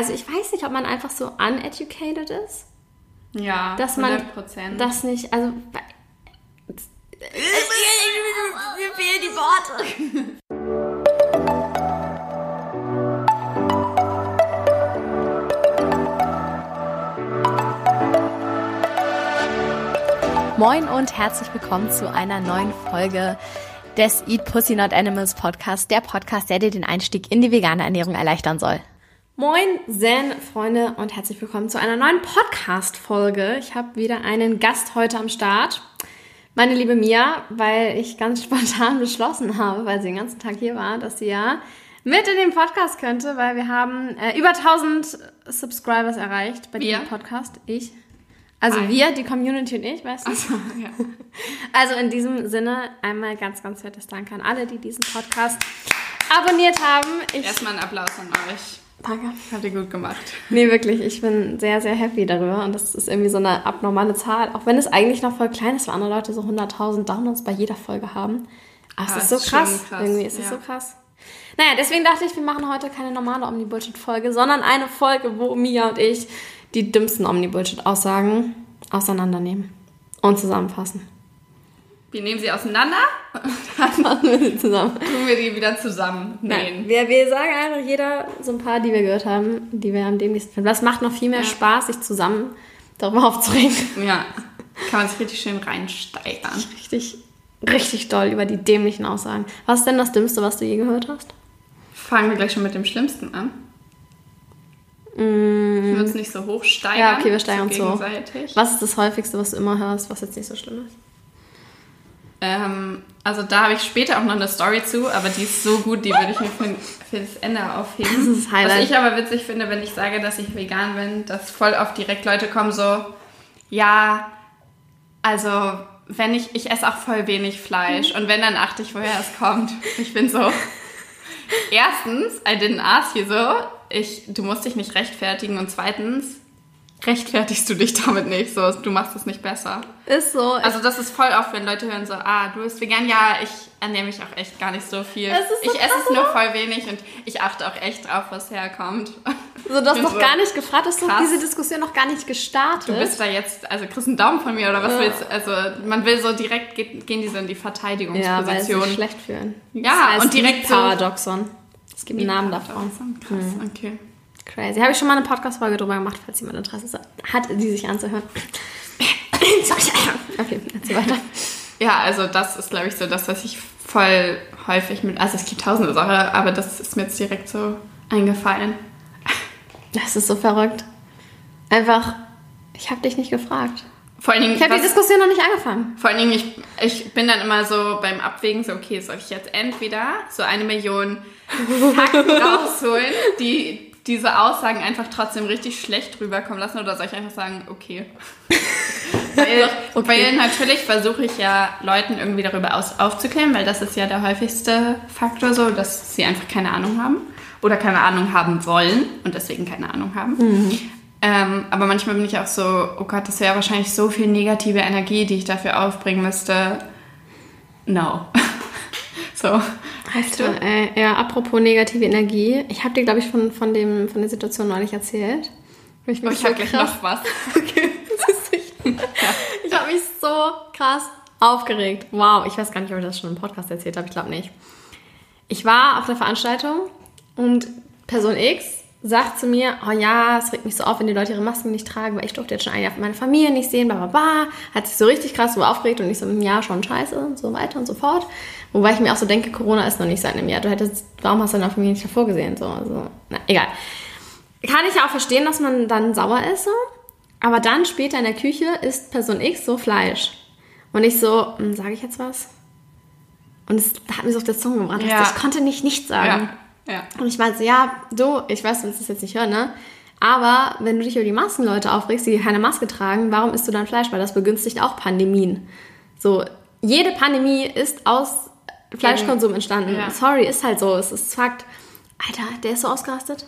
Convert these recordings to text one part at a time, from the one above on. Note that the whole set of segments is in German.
also ich weiß nicht, ob man einfach so uneducated ist. Ja, dass man 100%. das nicht, also mir fehlen die Worte. Moin und herzlich willkommen zu einer neuen Folge des Eat Pussy Not Animals Podcast, der Podcast, der dir den Einstieg in die vegane Ernährung erleichtern soll. Moin Zen Freunde und herzlich willkommen zu einer neuen Podcast Folge. Ich habe wieder einen Gast heute am Start. Meine liebe Mia, weil ich ganz spontan beschlossen habe, weil sie den ganzen Tag hier war, dass sie ja mit in den Podcast könnte, weil wir haben äh, über 1000 Subscribers erreicht bei Wir? diesem Podcast. Ich. Also Ein. wir, die Community und ich, weißt du? Achso, ja. Also in diesem Sinne einmal ganz, ganz fettes Dank an alle, die diesen Podcast abonniert haben. Ich, Erstmal ein Applaus an euch. Danke. Habt ihr gut gemacht. Nee, wirklich, ich bin sehr, sehr happy darüber und das ist irgendwie so eine abnormale Zahl, auch wenn es eigentlich noch voll klein ist, weil andere Leute so 100.000 Downloads bei jeder Folge haben. Aber Ja, es ist so ist krass. krass, Irgendwie ist es ja. so krass. Naja, deswegen dachte ich, wir machen heute keine normale Omni-Bullshit-Folge, sondern eine Folge, wo Mia und ich die dümmsten Omni-Bullshit-Aussagen auseinandernehmen und zusammenfassen. Wir nehmen sie auseinander Fassen wir sie zusammen. tun wir die wieder zusammen Nein, wir, wir sagen einfach jeder so ein paar, die wir gehört haben, die wir am demnächst finden. Das macht noch viel mehr Ja. Spaß, sich zusammen darüber aufzuregen. Ja. Kann man sich richtig schön reinsteigern. Richtig, richtig doll über die dämlichen Aussagen. Was ist denn das Dümmste, was du je gehört hast? Fangen wir gleich schon mit dem Schlimmsten an. Mm. Wir uns nicht so hoch steigern. Ja, okay, wir steigern so gegenseitig. Was ist das häufigste, was du immer hörst, was jetzt nicht so schlimm ist? Ähm, also da habe ich später auch noch eine Story zu, aber die ist so gut, die würde ich mir für, für das Ende aufheben. Das ist Highlight. Was ich aber witzig finde, wenn ich sage, dass ich vegan bin, dass voll oft direkt Leute kommen so, ja, also wenn ich, ich esse auch voll wenig Fleisch und wenn, dann achte ich, woher es kommt. Ich bin so, erstens, I didn't ask you so, ich, du musst dich nicht rechtfertigen und zweitens, rechtfertigst du dich damit nicht so, du machst es nicht besser. Ist so. Also das ist voll oft, wenn Leute hören so, ah, du bist vegan, ja, ich ernähre mich auch echt gar nicht so viel. Es ist so ich esse es nur voll wenig und ich achte auch echt drauf, was herkommt. so, du hast noch so, gar nicht gefragt, hast du diese Diskussion noch gar nicht gestartet. Du bist da jetzt, also kriegst einen Daumen von mir oder was Ja. willst du? Also man will so direkt, geht, gehen die so in die ja, weil Verteidigungsposition. schlecht fühlen. Ja, das heißt und direkt so- Paradoxon. Es gibt einen Namen davon. Krass, okay. Crazy. Habe ich schon mal eine Podcast-Folge drüber gemacht, falls jemand Interesse hat, die sich anzuhören. okay, erzähl weiter. Ja, also das ist, glaube ich, so das, was ich voll häufig mit, also es gibt tausende Sachen, aber das ist mir jetzt direkt so eingefallen. Das ist so verrückt. Einfach, ich habe dich nicht gefragt. Vor allen Dingen, Ich habe die Diskussion noch nicht angefangen. Vor allen Dingen, ich, ich bin dann immer so beim Abwägen so, okay, soll ich jetzt entweder so eine Million Fakten rausholen, die diese Aussagen einfach trotzdem richtig schlecht rüberkommen lassen oder soll ich einfach sagen, okay. weil, Okay. weil natürlich versuche ich ja Leuten irgendwie darüber aus, aufzuklären, weil das ist ja der häufigste Faktor so, dass sie einfach keine Ahnung haben oder keine Ahnung haben wollen und deswegen keine Ahnung haben. Ähm, aber manchmal bin ich auch so, oh Gott, das wäre wahrscheinlich so viel negative Energie, die ich dafür aufbringen müsste. No. so. Weißt du? Alter, ey, ja, apropos negative Energie. Ich habe dir, glaube ich, von, von, dem, von der Situation neulich erzählt. Ich, ich habe gleich noch was. Okay, siehst du, ich, ich habe mich so krass aufgeregt. Wow, ich weiß gar nicht, ob ich das schon im Podcast erzählt habe. Ich glaube nicht. Ich war auf der Veranstaltung und Person X sagt zu mir, oh ja, es regt mich so auf, wenn die Leute ihre Masken nicht tragen, weil ich durfte jetzt schon ein Jahr meine Familie nicht sehen, bla bla bla. Hat sich so richtig krass so aufgeregt und ich so, ja, schon scheiße und so weiter und so fort. Wobei ich mir auch so denke, Corona ist noch nicht seit einem Jahr. Du hättest, warum hast du deine Familie nicht davor gesehen? So, also, na, egal. Kann ich ja auch verstehen, dass man dann sauer ist so. Aber dann später in der Küche isst Person X so Fleisch. Und ich so, sage ich jetzt was? Und es hat mir so auf der Zunge gebrannt. Ja. Ich konnte nicht nichts sagen. Ja. Ja. Und ich meinte so, ja, du, ich weiß, du willst das jetzt nicht hören, ne? Aber wenn du dich über die Maskenleute aufregst, die keine Maske tragen, warum isst du dann Fleisch? Weil das begünstigt auch Pandemien. So, jede Pandemie ist aus Fleischkonsum entstanden. Ja. Sorry, ist halt so. Es ist Fakt. Alter, der ist so ausgerastet.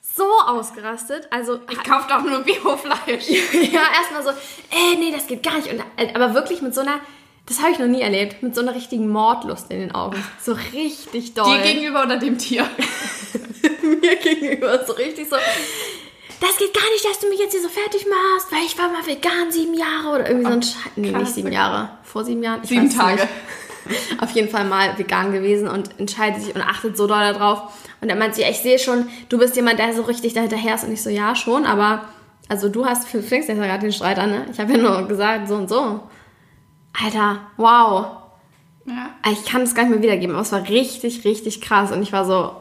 So ausgerastet. Also, Ich kaufe doch nur Biofleisch. ja, erstmal so, äh, nee, das geht gar nicht. Und, äh, aber wirklich mit so einer, das habe ich noch nie erlebt, mit so einer richtigen Mordlust in den Augen. So richtig doll. Dir gegenüber oder dem Tier? mir gegenüber so richtig so, das geht gar nicht, dass du mich jetzt hier so fertig machst, weil ich war mal vegan sieben Jahre oder irgendwie so ein Scheiß. Nee, nicht sieben. Jahre. Vor sieben Jahren? Ich Sieben Tage. Nicht. Auf jeden Fall mal vegan gewesen und entscheidet sich und achtet so doll darauf. Und er meint sie, ja, ich sehe schon, du bist jemand, der so richtig da hinterher ist. Und ich so, ja, schon, aber also du hast, du fängst ja gerade den Streit an, ne? Ich habe ja nur gesagt, so und so. Alter, wow. Ja. Ich kann es gar nicht mehr wiedergeben, aber es war richtig, richtig krass. Und ich war so,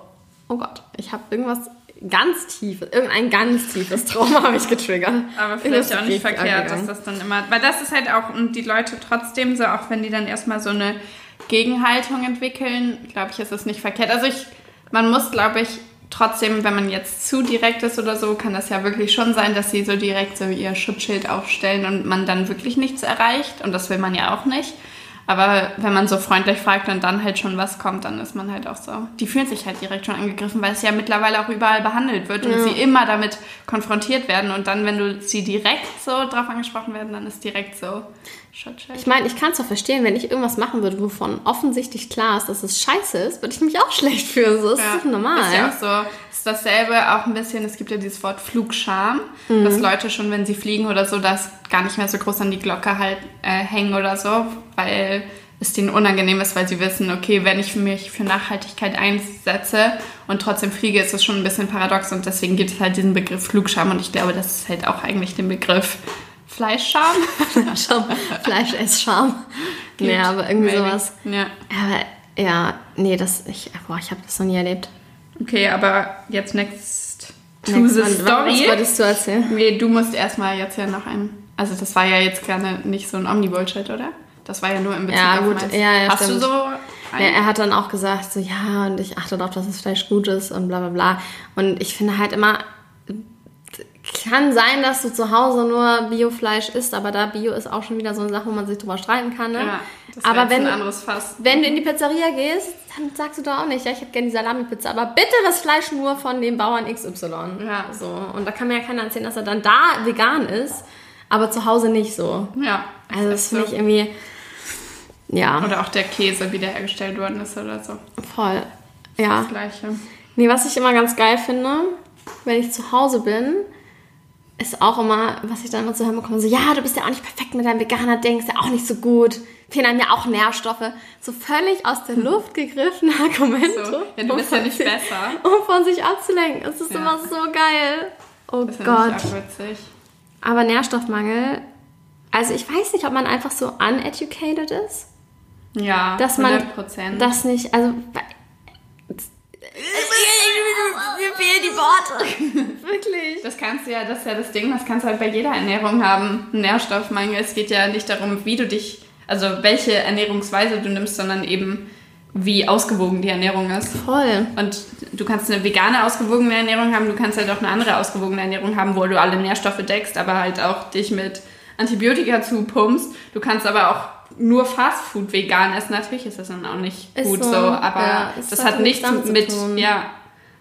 oh Gott, ich habe irgendwas ganz tiefes, irgendein ganz tiefes Trauma habe ich getriggert. Aber vielleicht auch nicht verkehrt, dass angegangen. das dann immer. Weil das ist halt auch, und die Leute trotzdem so, auch wenn die dann erstmal so eine Gegenhaltung entwickeln, glaube ich, ist es nicht verkehrt. Also ich, man muss, glaube ich, trotzdem, wenn man jetzt zu direkt ist oder so, kann das ja wirklich schon sein, dass sie so direkt so ihr Schutzschild aufstellen und man dann wirklich nichts erreicht. Und das will man ja auch nicht. Aber wenn man so freundlich fragt und dann halt schon was kommt, dann ist man halt auch so. Die fühlen sich halt direkt schon angegriffen, weil es ja mittlerweile auch überall behandelt wird und Ja. sie immer damit konfrontiert werden. Und dann, wenn du sie direkt so drauf angesprochen werden, dann ist direkt so. Ich meine, ich kann es doch verstehen, wenn ich irgendwas machen würde, wovon offensichtlich klar ist, dass es scheiße ist, würde ich mich auch schlecht fühlen. So ist Ja, normal. Ist ja auch so. Ist dasselbe auch ein bisschen, es gibt ja dieses Wort Flugscham, Mhm. dass Leute schon, wenn sie fliegen oder so, das gar nicht mehr so groß an die Glocke halt äh, hängen oder so, weil es denen unangenehm ist, weil sie wissen, okay, wenn ich mich für Nachhaltigkeit einsetze und trotzdem fliege, ist das schon ein bisschen paradox und deswegen gibt es halt diesen Begriff Flugscham und ich glaube, das ist halt auch eigentlich den Begriff Fleischscham. Scham, Fleisch ist Scham. Nee, aber irgendwie Maybe. sowas. Ja. Aber ja, nee, das, ich, boah, ich habe das noch nie erlebt. Okay, aber jetzt next to Next the story. Was wolltest du erzählen? Nee, du musst erstmal jetzt ja noch ein. Also das war ja jetzt gerne nicht so ein Omni-Bullshit, oder? Das war ja nur im Bezug Ja, auf gut, meins. ja, ja, Hast stimmt. du so Ja, er hat dann auch gesagt, so, ja, und ich achte darauf, dass das Fleisch gut ist und bla bla bla. Und ich finde halt immer, kann sein, dass du zu Hause nur Biofleisch isst, aber da Bio ist auch schon wieder so eine Sache, wo man sich drüber streiten kann. Ne? ja, das aber wenn, ein anderes Fass. wenn du in die Pizzeria gehst, dann sagst du doch auch nicht, ja, ich hätte gerne die Salami-Pizza, aber bitte das Fleisch nur von dem Bauern XY. Ja. So. Und da kann mir ja keiner erzählen, dass er dann da vegan ist, aber zu Hause nicht so. Ja. Also das finde so. ich irgendwie, ja, Oder auch der Käse wiederhergestellt worden ist oder so. voll. Ja. Das gleiche. Nee, was ich immer ganz geil finde, wenn ich zu Hause bin, ist auch immer, was ich dann immer zu hören bekomme, so, ja, du bist ja auch nicht perfekt mit deinem Veganer-Ding, ist ja auch nicht so gut. Fehlen einem ja auch Nährstoffe. So völlig aus der Luft gegriffene Argumente. So. Ja, du um bist ja von nicht sich- besser. Um von sich abzulenken. Es ist Ja. immer so geil. Oh Das Gott. Aber Nährstoffmangel, also ich weiß nicht, ob man einfach so uneducated ist. Ja, Dass man 100%. das nicht, also. Mir fehlen die Worte. Wirklich. Das kannst du ja, das ist ja das Ding, das kannst du halt bei jeder Ernährung haben. Ein Nährstoffmangel. Es geht ja nicht darum, wie du dich, also welche Ernährungsweise du nimmst, sondern eben, wie ausgewogen die Ernährung ist. Voll. Und du kannst eine vegane ausgewogene Ernährung haben, du kannst halt auch eine andere ausgewogene Ernährung haben, wo du alle Nährstoffe deckst, aber halt auch dich mit Antibiotika zupumpst. Du kannst aber auch nur Fastfood vegan essen. Natürlich ist das dann auch nicht Ist gut so, so, aber ja, das hat hat nichts mit, tun. ja,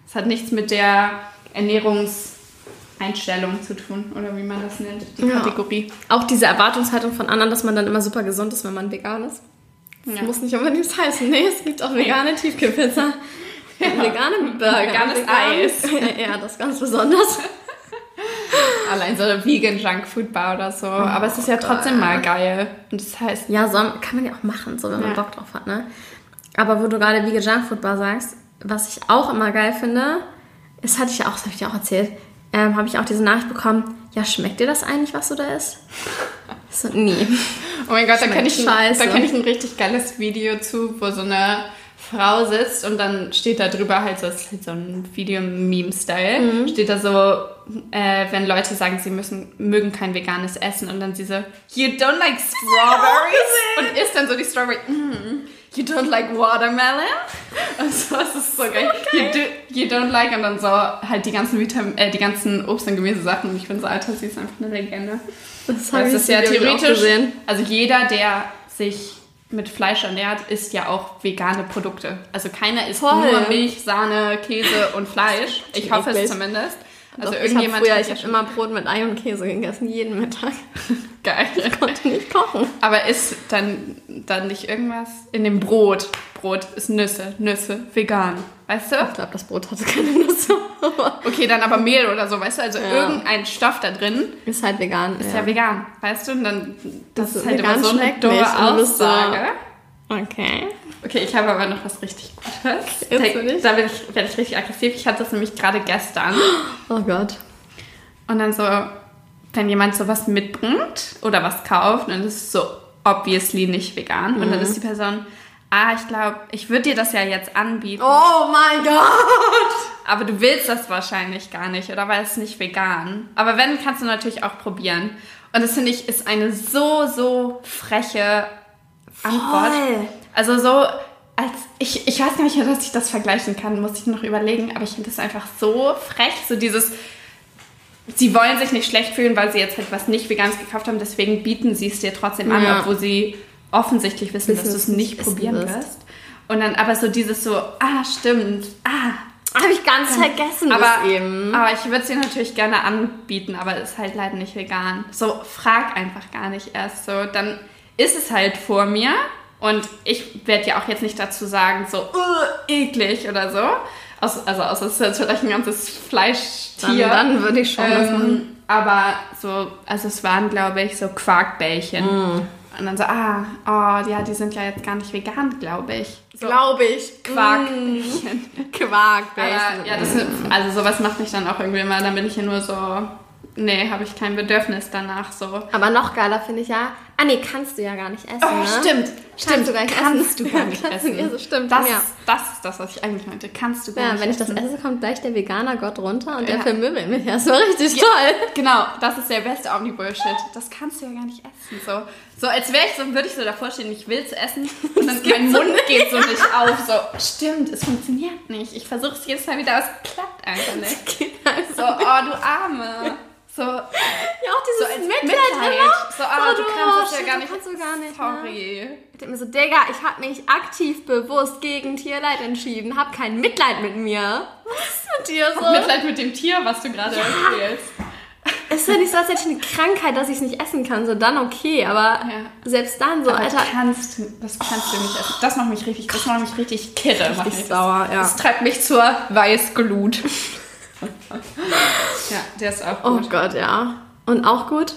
es hat nichts mit der Ernährungseinstellung zu tun oder wie man das nennt, die Ja. Kategorie. Auch diese Erwartungshaltung von anderen, dass man dann immer super gesund ist, wenn man vegan ist. Das Ja. muss nicht unbedingt heißen. Nee, es gibt auch vegane Tiefkühlpizza. Vegane Burger. Veganes vegan- Eis. ja, das ist ganz besonders. Allein so eine Vegan Junkfood Bar oder so. aber es ist ja trotzdem mal geil. Und das heißt, Ja, soll, kann man ja auch machen, so wenn man Ja. Bock drauf hat, ne? Aber wo du gerade Vegan Junkfood Bar sagst, was ich auch immer geil finde, das hatte ich ja auch, das habe ich dir auch erzählt, ähm, habe ich auch diese Nachricht bekommen, ja, schmeckt dir das eigentlich, was du da isst? So, nee. Oh mein Gott, da kann, ich ein, scheiße. da kann ich ein richtig geiles Video zu, wo so eine Frau sitzt und dann steht da drüber halt so, ist halt so ein Video-Meme-Style, Mhm. steht da so, äh, wenn Leute sagen, sie müssen, mögen kein veganes Essen und dann sie so, you don't like strawberries? und isst dann so die Strawberry, mm, you don't like watermelon? Und so, das ist so geil. You, do, you don't like und dann so halt die ganzen, Vitam äh, die ganzen Obst- und Gemüsesachen und ich finde so, Alter, sie ist einfach eine Legende. Das es ich ist ja theoretisch, gesehen. also jeder, der sich mit Fleisch ernährt, isst ja auch vegane Produkte. Also keiner isst Voll. nur Milch, Sahne, Käse und Fleisch. Ich hoffe es zumindest. Also Doch, irgendjemand ich habe früher, ich ja habe immer Brot mit Ei und Käse gegessen, jeden Mittag. geil. Ich konnte nicht kochen. Aber ist dann, dann nicht irgendwas in dem Brot? Brot ist Nüsse, Nüsse, vegan. weißt du? Ich glaube, das Brot hatte keine Nüsse. Okay, dann aber Mehl oder so, weißt du? Also Ja. irgendein Stoff da drin ist halt vegan. ist ja, vegan, weißt du? Und dann, das, Das ist halt immer so eine dumme nicht und. Okay. Okay, ich habe aber noch was richtig Gutes. Jetzt Da, da werde ich, werd ich richtig aggressiv. Ich hatte das nämlich gerade gestern. Oh Gott. Und dann so, wenn jemand sowas mitbringt oder was kauft, dann ist es so obviously nicht vegan. Und Mhm. dann ist die Person, ah, ich glaube, ich würde dir das ja jetzt anbieten, Oh mein Gott! aber du willst das wahrscheinlich gar nicht oder weil es nicht vegan. Aber wenn, kannst du natürlich auch probieren. Und das finde ich ist eine so, so freche Antwort. Voll. Also so, als ich, ich weiß gar nicht, dass ich das vergleichen kann, muss ich noch überlegen, aber ich finde das einfach so frech, so dieses, sie wollen sich nicht schlecht fühlen, weil sie jetzt halt was nicht Veganes gekauft haben, deswegen bieten sie es dir trotzdem an, Ja. obwohl sie offensichtlich wissen, Wissen, dass du es nicht probieren wirst. Und dann aber so dieses so, ah, stimmt, ah. Habe ich ganz vergessen Aber, eben. aber ich würde dir natürlich gerne anbieten, aber es ist halt leider nicht vegan. So, frag einfach gar nicht erst so. Dann ist es halt vor mir und ich werde ja auch jetzt nicht dazu sagen, so, uh, eklig oder so. Aus, also, außer es ist jetzt vielleicht ein ganzes Dann, Fleischtier. dann würde ich schon machen. ähm, aber so, also es waren, glaube ich, so Quarkbällchen. Mm. Und dann so, ah, oh, ja, die sind ja jetzt gar nicht vegan, glaube ich. So Glaube ich. Quarkbällchen. Quark, Aber, ja, das, also sowas macht mich dann auch irgendwie immer, dann bin ich ja nur so, nee, habe ich kein Bedürfnis danach so. Aber noch geiler finde ich ja. Ah, nee, kannst du ja gar nicht essen. Oh, ne? stimmt, Kannst du gar nicht kannst essen. du gar nicht du- essen. Ja, so stimmt. Das, ja. das ist das, was ich eigentlich meinte. Kannst du gar Ja, nicht wenn ich das essen. esse, kommt gleich der Veganer Gott runter und der Ja. vermöbelt mich. Das war richtig toll. Genau, das ist der beste Omni-Bullshit. Das kannst du ja gar nicht essen. So, so als wäre ich so, würde ich so davor stehen, ich will es essen und dann mein Mund geht so nicht auf. So, stimmt, es funktioniert nicht. Ich versuche es jedes Mal wieder, aber es klappt einfach nicht. Einfach So, oh, du Arme. So, Ja, auch so dieses als Mitleid, Mitleid. immer. So, ah, du kannst es ja gar nicht. Kannst du gar nicht. Ne? Sorry. Ich denke mir so, Digga, ich habe mich aktiv bewusst gegen Tierleid entschieden. Hab kein Mitleid mit mir. Was ist mit dir so? Mitleid mit dem Tier, was du gerade erzählst. Es ist ja nicht so, als hätte ich eine Krankheit, dass ich es nicht essen kann. So, dann okay. Aber Ja. selbst dann so, Aber Alter. kannst, du- das kannst du nicht essen. Das macht mich richtig, das macht mich richtig kirre. Richtig sauer, das. ja. Das treibt mich zur Weißglut. ja, der ist auch Oh gut. Gott, ja. Und auch gut,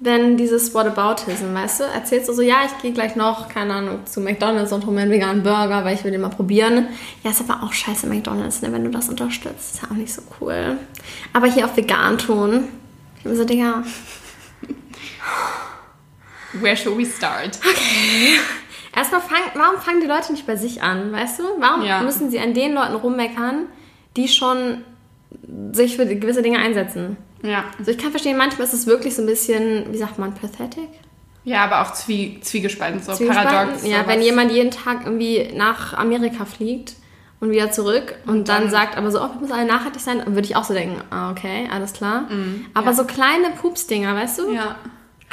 wenn dieses Whataboutism, weißt du, erzählst du so, ja, ich gehe gleich noch, keine Ahnung, zu McDonalds und hole mir einen veganen Burger, weil ich will den mal probieren. Ja, ist aber auch scheiße McDonalds, ne, wenn du das unterstützt. Ist ja auch nicht so cool. Aber hier auf vegan tun, ich bin so, Digga, Where should we start? erstmal fang, warum fangen die Leute nicht bei sich an, weißt du? Warum Ja. müssen sie an den Leuten rummeckern, die schon sich für gewisse Dinge einsetzen? Ja. Also ich kann verstehen, manchmal ist es wirklich so ein bisschen, wie sagt man, pathetic? Ja, aber auch zwie zwiegespalten, so Zwiegespalten? paradox. Ja, sowas. wenn jemand jeden Tag irgendwie nach Amerika fliegt und wieder zurück und, dann, dann- sagt aber so, oh, wir müssen alle nachhaltig sein, dann würde ich auch so denken, ah, okay, alles klar. aber ja. so kleine Pupsdinger, weißt du? Ja.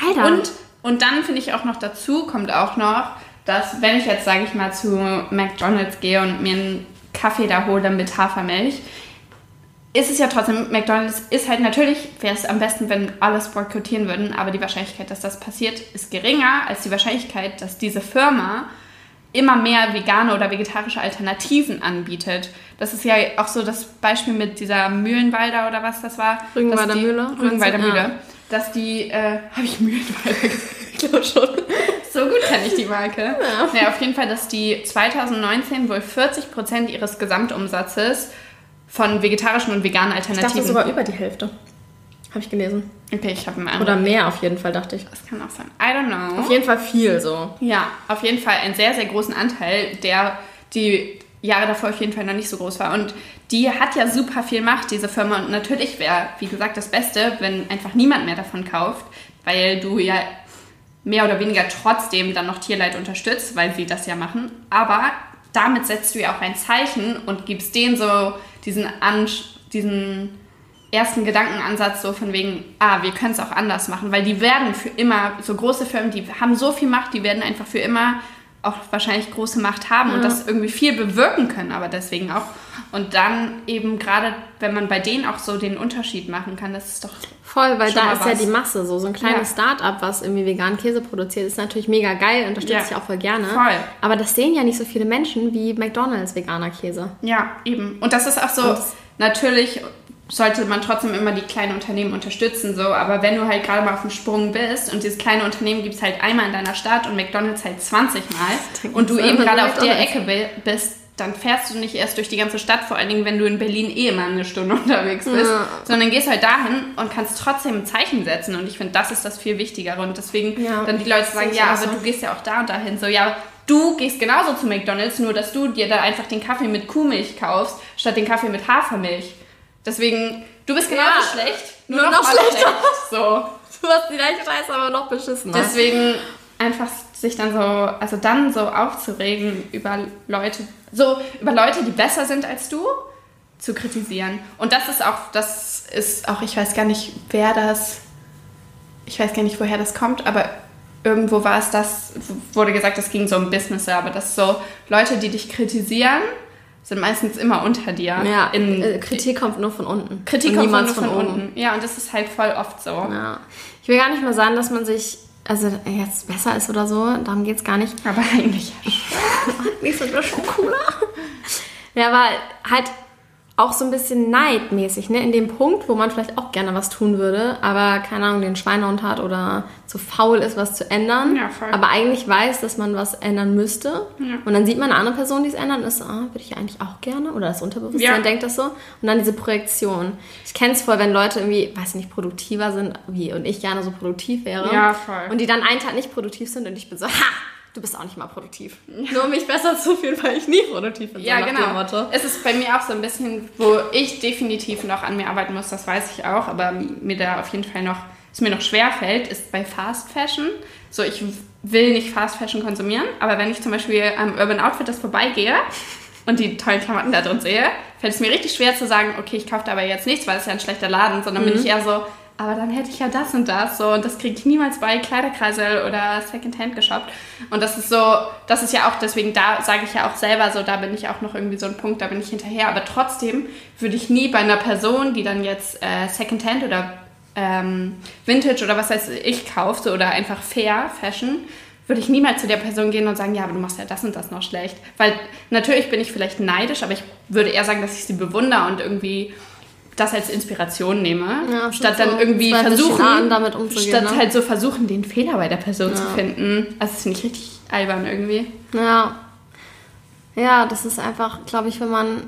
Alter. Und, und dann finde ich auch noch dazu, kommt auch noch, dass wenn ich jetzt, sage ich mal, zu McDonalds gehe und mir einen Kaffee da hole mit Hafermilch, ist es ja trotzdem, McDonalds ist halt natürlich, wäre es am besten, wenn alles boykottieren würden, aber die Wahrscheinlichkeit, dass das passiert, ist geringer als die Wahrscheinlichkeit, dass diese Firma immer mehr vegane oder vegetarische Alternativen anbietet. Das ist ja auch so das Beispiel mit dieser Mühlenwalder oder was das war. Rügenwalder die- Mühle? Rügenwalder Meinst du? Mühle. Dass die, äh, habe ich Mühlenwalder gesagt? ich glaube schon. So gut kenne ich die Marke. Ja. auf jeden Fall, dass die 2019 wohl 40% ihres Gesamtumsatzes von vegetarischen und veganen Ich Alternativen. dachte sogar über die Hälfte. Habe ich gelesen. okay, ich habe einen Oder mehr auf jeden Fall, dachte ich. Das kann auch sein. I don't know. Auf jeden Fall viel so. Ja, auf jeden Fall einen sehr, sehr großen Anteil, der die Jahre davor auf jeden Fall noch nicht so groß war. Und die hat ja super viel Macht, diese Firma. Und natürlich wäre, wie gesagt, das Beste, wenn einfach niemand mehr davon kauft, weil du ja mehr oder weniger trotzdem dann noch Tierleid unterstützt, weil sie das ja machen. Aber damit setzt du ja auch ein Zeichen und gibst denen so diesen, Ansch diesen ersten Gedankenansatz so von wegen, ah, wir können es auch anders machen, weil die werden für immer, so große Firmen, die haben so viel Macht, die werden einfach für immer auch wahrscheinlich große Macht haben und das irgendwie viel bewirken können, aber deswegen auch. Und dann eben gerade, wenn man bei denen auch so den Unterschied machen kann, das ist doch Voll, weil da ist ja was. die Masse so. So ein kleines Ja. Start-up, was irgendwie veganen Käse produziert, ist natürlich mega geil, unterstütze Ja. ich auch voll gerne. Voll. Aber das sehen ja nicht so viele Menschen wie McDonalds veganer Käse. Ja, eben. Und das ist auch so, Und natürlich sollte man trotzdem immer die kleinen Unternehmen unterstützen, so, aber wenn du halt gerade mal auf dem Sprung bist und dieses kleine Unternehmen gibt es halt einmal in deiner Stadt und McDonalds halt 20 Mal und du eben gerade auf der. Ecke bi- bist, dann fährst du nicht erst durch die ganze Stadt, vor allen Dingen, wenn du in Berlin eh immer eine Stunde unterwegs bist, Ja. sondern gehst halt dahin und kannst trotzdem ein Zeichen setzen und ich finde, das ist das viel Wichtigere und deswegen Ja. dann die Leute sagen, ja, aber so. du gehst ja auch da und dahin, so, ja, du gehst genauso zu McDonalds, nur dass du dir da einfach den Kaffee mit Kuhmilch kaufst, statt den Kaffee mit Hafermilch. Deswegen, du bist genauso Ja, schlecht, nur noch mal schlechter. So. Du hast die gleiche Scheiße, aber noch beschissener. Deswegen einfach sich dann so, also dann so aufzuregen über Leute, so über Leute, die besser sind als du, zu kritisieren. Und das ist auch, das ist auch, ich weiß gar nicht, wer das, ich weiß gar nicht, woher das kommt, aber irgendwo war es das, wurde gesagt, es ging so um Business, aber das so, Leute, die dich kritisieren, sind meistens immer unter dir. ja, in, äh, Kritik kommt nur von unten. Kritik kommt von, nur von oben. unten. Ja, und das ist halt voll oft so. Ja. Ich will gar nicht mal sagen, dass man sich, also jetzt besser ist oder so, darum geht es gar nicht. Aber eigentlich. Nicht so das schon cooler. Ja, aber halt auch so ein bisschen neidmäßig, ne? In dem Punkt, wo man vielleicht auch gerne was tun würde, aber keine Ahnung, den Schweinehund hat oder zu faul ist, was zu ändern. Ja, voll. Aber eigentlich weiß, dass man was ändern müsste. Ja. Und dann sieht man eine andere Person, die es ändert und ist so, ah, würde ich eigentlich auch gerne. Oder das Unterbewusstsein Ja. denkt das so. Und dann diese Projektion. Ich kenne es voll, wenn Leute irgendwie, weiß nicht, produktiver sind, wie und ich gerne so produktiv wäre. Ja, voll. Und die dann einen Tag nicht produktiv sind und ich bin so, ha! Du bist auch nicht mal produktiv. Nur um mich besser zu fühlen, weil ich nie produktiv bin. Ja, so genau. Es ist bei mir auch so ein bisschen, wo ich definitiv noch an mir arbeiten muss, das weiß ich auch, aber mir da auf jeden Fall noch, es mir noch schwer fällt, ist bei Fast Fashion. So, ich will nicht Fast Fashion konsumieren, aber wenn ich zum Beispiel am Urban Outfitters vorbeigehe und die tollen Klamotten da drin sehe, fällt es mir richtig schwer zu sagen, okay, ich kaufe da aber jetzt nichts, weil es ja ein schlechter Laden, sondern Mhm. bin ich eher so, aber dann hätte ich ja das und das. So und das kriege ich niemals bei. Kleiderkreisel oder Secondhand geshoppt. Und das ist so, das ist ja auch deswegen da sage ich ja auch selber so, da bin ich auch noch irgendwie so ein Punkt, da bin ich hinterher, aber trotzdem würde ich nie bei einer Person, die dann jetzt äh, Secondhand oder ähm, Vintage oder was weiß ich kauft oder einfach Fair Fashion würde ich niemals zu der Person gehen und sagen, ja, aber du machst ja das und das noch schlecht. Weil natürlich bin ich vielleicht neidisch, aber ich würde eher sagen, dass ich sie bewundere und irgendwie das als Inspiration nehme, Ja, statt so dann irgendwie versuchen, Arten damit umzugehen, statt ne? halt so versuchen, den Fehler bei der Person zu finden. Also das finde ich richtig albern irgendwie. Ja. Ja, das ist einfach, glaube ich, wenn man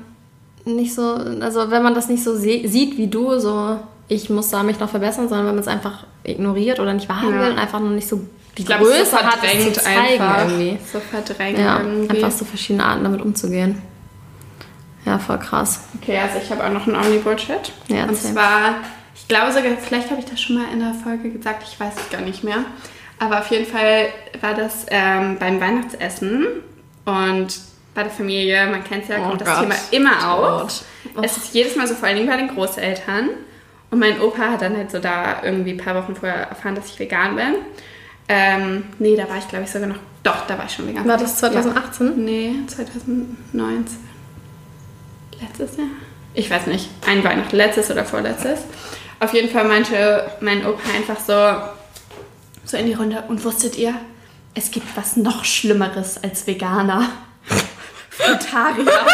nicht so, also wenn man das nicht so sieht wie du, so ich muss da mich noch verbessern, sondern wenn man es einfach ignoriert oder nicht wahrhaben Ja. will und einfach noch nicht so die Ich glaube, es ist so Größe hat, es verdrängt zu zeigen einfach. irgendwie. So verdrängt Ja, irgendwie. einfach so verschiedene Arten damit umzugehen. Ja, voll krass. Okay, also ich habe auch noch einen Omni-Bullshit. Ja, und erzähl. zwar, ich glaube sogar, vielleicht habe ich das schon mal in der Folge gesagt, ich weiß es gar nicht mehr. Aber auf jeden Fall war das ähm, beim Weihnachtsessen und bei der Familie, man kennt es ja, Oh kommt das Gott. Thema immer auf. Gott. Es ist jedes Mal so, vor allen Dingen bei den Großeltern. Und mein Opa hat dann halt so da irgendwie ein paar Wochen vorher erfahren, dass ich vegan bin. Ähm, nee, da war ich glaube ich sogar noch, doch, da war ich schon vegan. War das 2018? Ja. Nee, 2019. Letztes Jahr? Ich weiß nicht. Ein Weihnachten, letztes oder vorletztes. Auf jeden Fall meinte mein Opa einfach so, so in die Runde. Und wusstet ihr, es gibt was noch Schlimmeres als Veganer. Frutarier.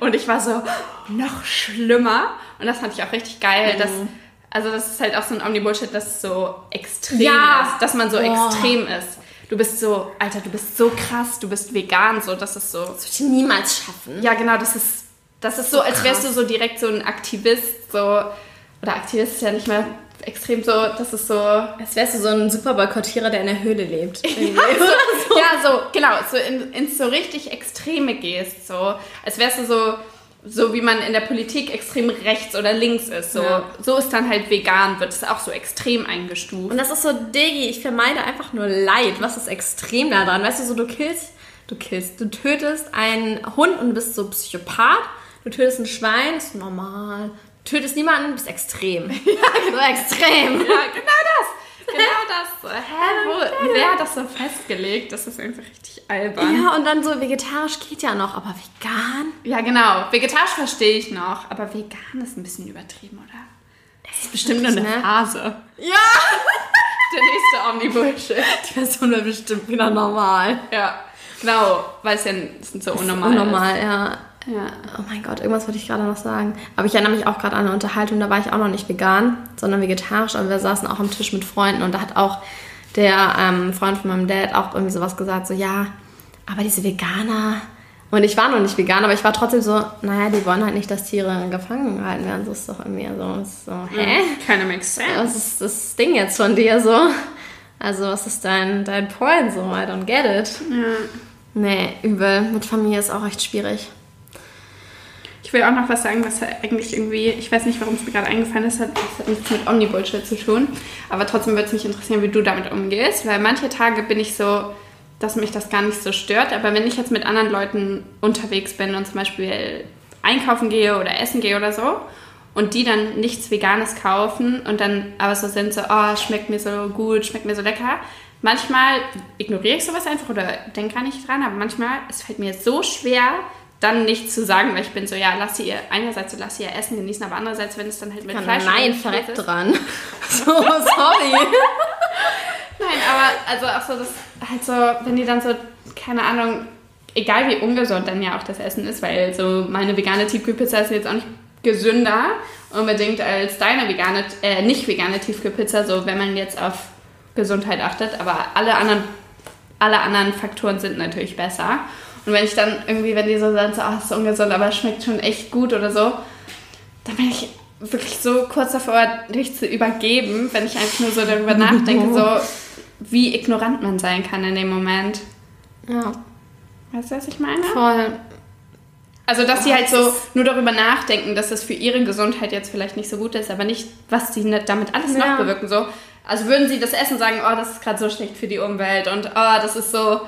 Und ich war so, noch schlimmer. Und das fand ich auch richtig geil. Dass, also das ist halt auch so ein Omni-Bullshit, dass es so extrem Ja. ist. Dass man so Boah. extrem ist. Du bist so, Alter, du bist so krass, du bist vegan, so, das ist so. Das würde ich niemals schaffen. Ja, genau, das ist, das ist so, als wärst du so direkt so ein Aktivist, so, oder Aktivist ist ja nicht mehr extrem so, das ist so, Als wärst du so ein super Boykottierer, der in der Höhle lebt. ja, so, genau, so in, ins so richtig Extreme gehst, so, als wärst du so, so wie man in der Politik extrem rechts oder links ist, so, Ja. so ist dann halt vegan, wird es auch so extrem eingestuft. Und das ist so, Diggi, ich vermeide einfach nur Leid. Was ist extrem daran? Weißt du, so du killst, du killst, du tötest einen Hund und bist so Psychopath. Du tötest ein Schwein, ist normal. Du tötest niemanden, bist extrem. ja, genau, extrem. Ja, genau das. genau das. Hä, wo, wer hat das so festgelegt? Das ist einfach richtig albern. Ja, und dann so vegetarisch geht ja noch, aber vegan? Ja, genau. Vegetarisch verstehe ich noch, aber vegan ist ein bisschen übertrieben, oder? Das ist bestimmt nur eine ne? Phase. Ja! Der nächste Omni-Bullshit. Die Version wird bestimmt wieder normal. Ja, genau. Weil es ja so unnormal. Unnormal, ja. Ja. Oh mein Gott, irgendwas wollte ich gerade noch sagen. Aber ich erinnere mich auch gerade an eine Unterhaltung, da war ich auch noch nicht vegan, sondern vegetarisch. Aber wir saßen auch am Tisch mit Freunden und da hat auch der ähm, Freund von meinem Dad auch irgendwie sowas gesagt, so ja, aber diese Veganer. Und ich war noch nicht vegan, aber ich war trotzdem so, naja, die wollen halt nicht, dass Tiere gefangen gehalten werden. So ist doch irgendwie so, so hä? Keine makes sense. Was ist das Ding jetzt von dir so? Also, was ist dein, dein Point so? I don't get it. Ja. Nee, übel. Mit Familie ist auch echt schwierig. Ich will auch noch was sagen, was eigentlich irgendwie, ich weiß nicht, warum es mir gerade eingefallen ist, hat, das hat nichts mit Omni-Bullshit zu tun. Aber trotzdem würde es mich interessieren, wie du damit umgehst, weil manche Tage bin ich so, dass mich das gar nicht so stört. Aber wenn ich jetzt mit anderen Leuten unterwegs bin und zum Beispiel einkaufen gehe oder essen gehe oder so und die dann nichts Veganes kaufen und dann aber so sind so, oh, schmeckt mir so gut, schmeckt mir so lecker. Manchmal ignoriere ich sowas einfach oder denke gar nicht dran, aber manchmal, es fällt mir so schwer, dann nichts zu sagen, weil ich bin so, ja, lass sie ihr, einerseits so, lass sie ihr Essen genießen, aber andererseits, wenn es dann halt mit Kann Fleisch nein, ist- verreckt dran. So, sorry. Nein, aber also auch so, das, halt so, wenn die dann so, keine Ahnung, egal wie ungesund dann ja auch das Essen ist, weil so meine vegane Tiefkühlpizza ist jetzt auch nicht gesünder unbedingt als deine vegane, äh, nicht vegane Tiefkühlpizza, so wenn man jetzt auf Gesundheit achtet, aber alle anderen, alle anderen Faktoren sind natürlich besser. Und wenn ich dann irgendwie, wenn die so sagen, so, ah, ist ungesund, aber es schmeckt schon echt gut oder so, dann bin ich wirklich so kurz davor, dich zu übergeben, wenn ich einfach nur so darüber nachdenke, so wie ignorant man sein kann in dem Moment. Ja, Weißt du, was ich meine? voll. Also, dass sie halt das so nur darüber nachdenken, dass es für ihre Gesundheit jetzt vielleicht nicht so gut ist, aber nicht, was sie ne- damit alles Ja. noch bewirken. So. Also würden sie das Essen sagen, oh, das ist gerade so schlecht für die Umwelt und oh, das ist so,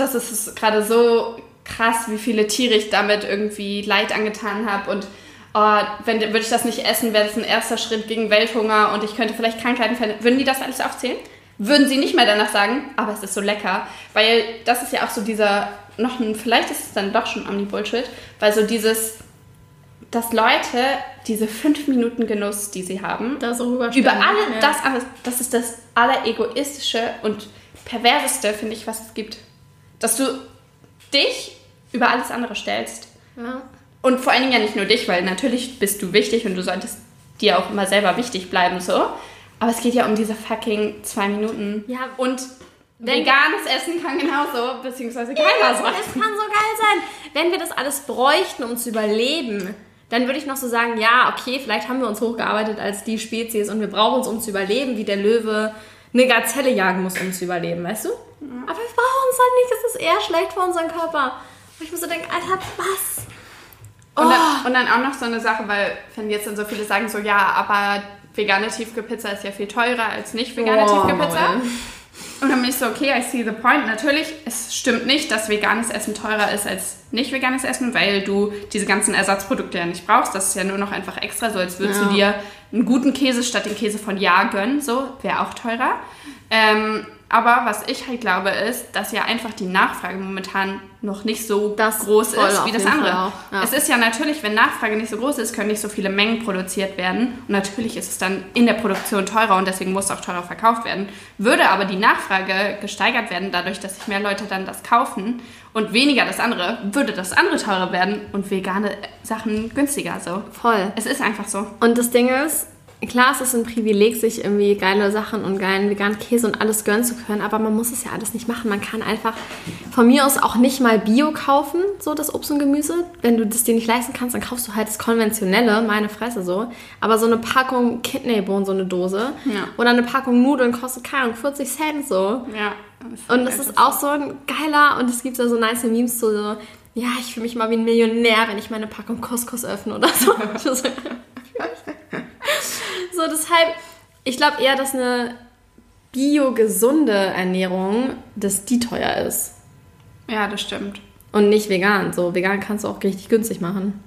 das ist gerade so krass, wie viele Tiere ich damit irgendwie Leid angetan habe und oh, wenn würde ich das nicht essen, wäre das ein erster Schritt gegen Welthunger und ich könnte vielleicht Krankheiten verhindern. Würden die das alles aufzählen? Würden sie nicht mehr danach sagen, aber es ist so lecker, weil das ist ja auch so dieser noch ein, vielleicht ist es dann doch schon Omni-Bullshit, weil so dieses, dass Leute diese fünf Minuten Genuss, die sie haben, so über alle ja. das alles, das ist das alleregoistische und perverseste, finde ich, was es gibt. Dass du dich über alles andere stellst. Ja. Und vor allen Dingen ja nicht nur dich, weil natürlich bist du wichtig und du solltest dir auch immer selber wichtig bleiben, so. Aber es geht ja um diese fucking zwei Minuten. Ja, Und wenn- veganes Essen kann genauso, beziehungsweise keiner Das sein. kann so geil sein. Wenn wir das alles bräuchten, um zu überleben, dann würde ich noch so sagen, ja, okay, vielleicht haben wir uns hochgearbeitet als die Spezies und wir brauchen es, um zu überleben, wie der Löwe eine Gazelle jagen muss, um zu überleben, weißt du? Aber wir brauchen es halt nicht, das ist eher schlecht für unseren Körper. Und ich muss so denken, Alter, was? Und, Oh. dann, und dann auch noch so eine Sache, weil wenn jetzt dann so viele sagen so, ja, aber vegane Tiefkühlpizza ist ja viel teurer als nicht vegane Oh, Tiefkühlpizza. Maul. Und dann bin ich so, okay, I see the point. Natürlich, es stimmt nicht, dass veganes Essen teurer ist als nicht veganes Essen, weil du diese ganzen Ersatzprodukte ja nicht brauchst. Das ist ja nur noch einfach extra, so als würdest Ja. du dir einen guten Käse statt den Käse von Ja gönnen, so, wäre auch teurer. Ähm, aber was ich halt glaube, ist, dass ja einfach die Nachfrage momentan noch nicht so Das groß ist wie das andere. Ja. Es ist ja natürlich, wenn Nachfrage nicht so groß ist, können nicht so viele Mengen produziert werden. Und natürlich ist es dann in der Produktion teurer und deswegen muss es auch teurer verkauft werden. Würde aber die Nachfrage gesteigert werden, dadurch, dass sich mehr Leute dann das kaufen und weniger das andere, würde das andere teurer werden und vegane Sachen günstiger. So. Voll. Es ist einfach so. Und das Ding ist, klar, es ist ein Privileg, sich irgendwie geile Sachen und geilen veganen Käse und alles gönnen zu können, aber man muss es ja alles nicht machen. Man kann einfach von mir aus auch nicht mal Bio kaufen, so das Obst und Gemüse. Wenn du das dir nicht leisten kannst, dann kaufst du halt das konventionelle, meine Fresse so. Aber so eine Packung Kidneybohnen, so eine Dose, Ja. oder eine Packung Nudeln kostet, keine Ahnung, 40 Cent so. Ja. Und das ist auch so ein geiler, und es gibt ja so nice Memes zu so, ja, ich fühle mich mal wie ein Millionär, wenn ich meine Packung Couscous öffne oder so. so, deshalb, ich glaube eher, dass eine bio-gesunde Ernährung, dass die teuer ist. Ja, das stimmt. Und nicht vegan. So, vegan kannst du auch richtig günstig machen.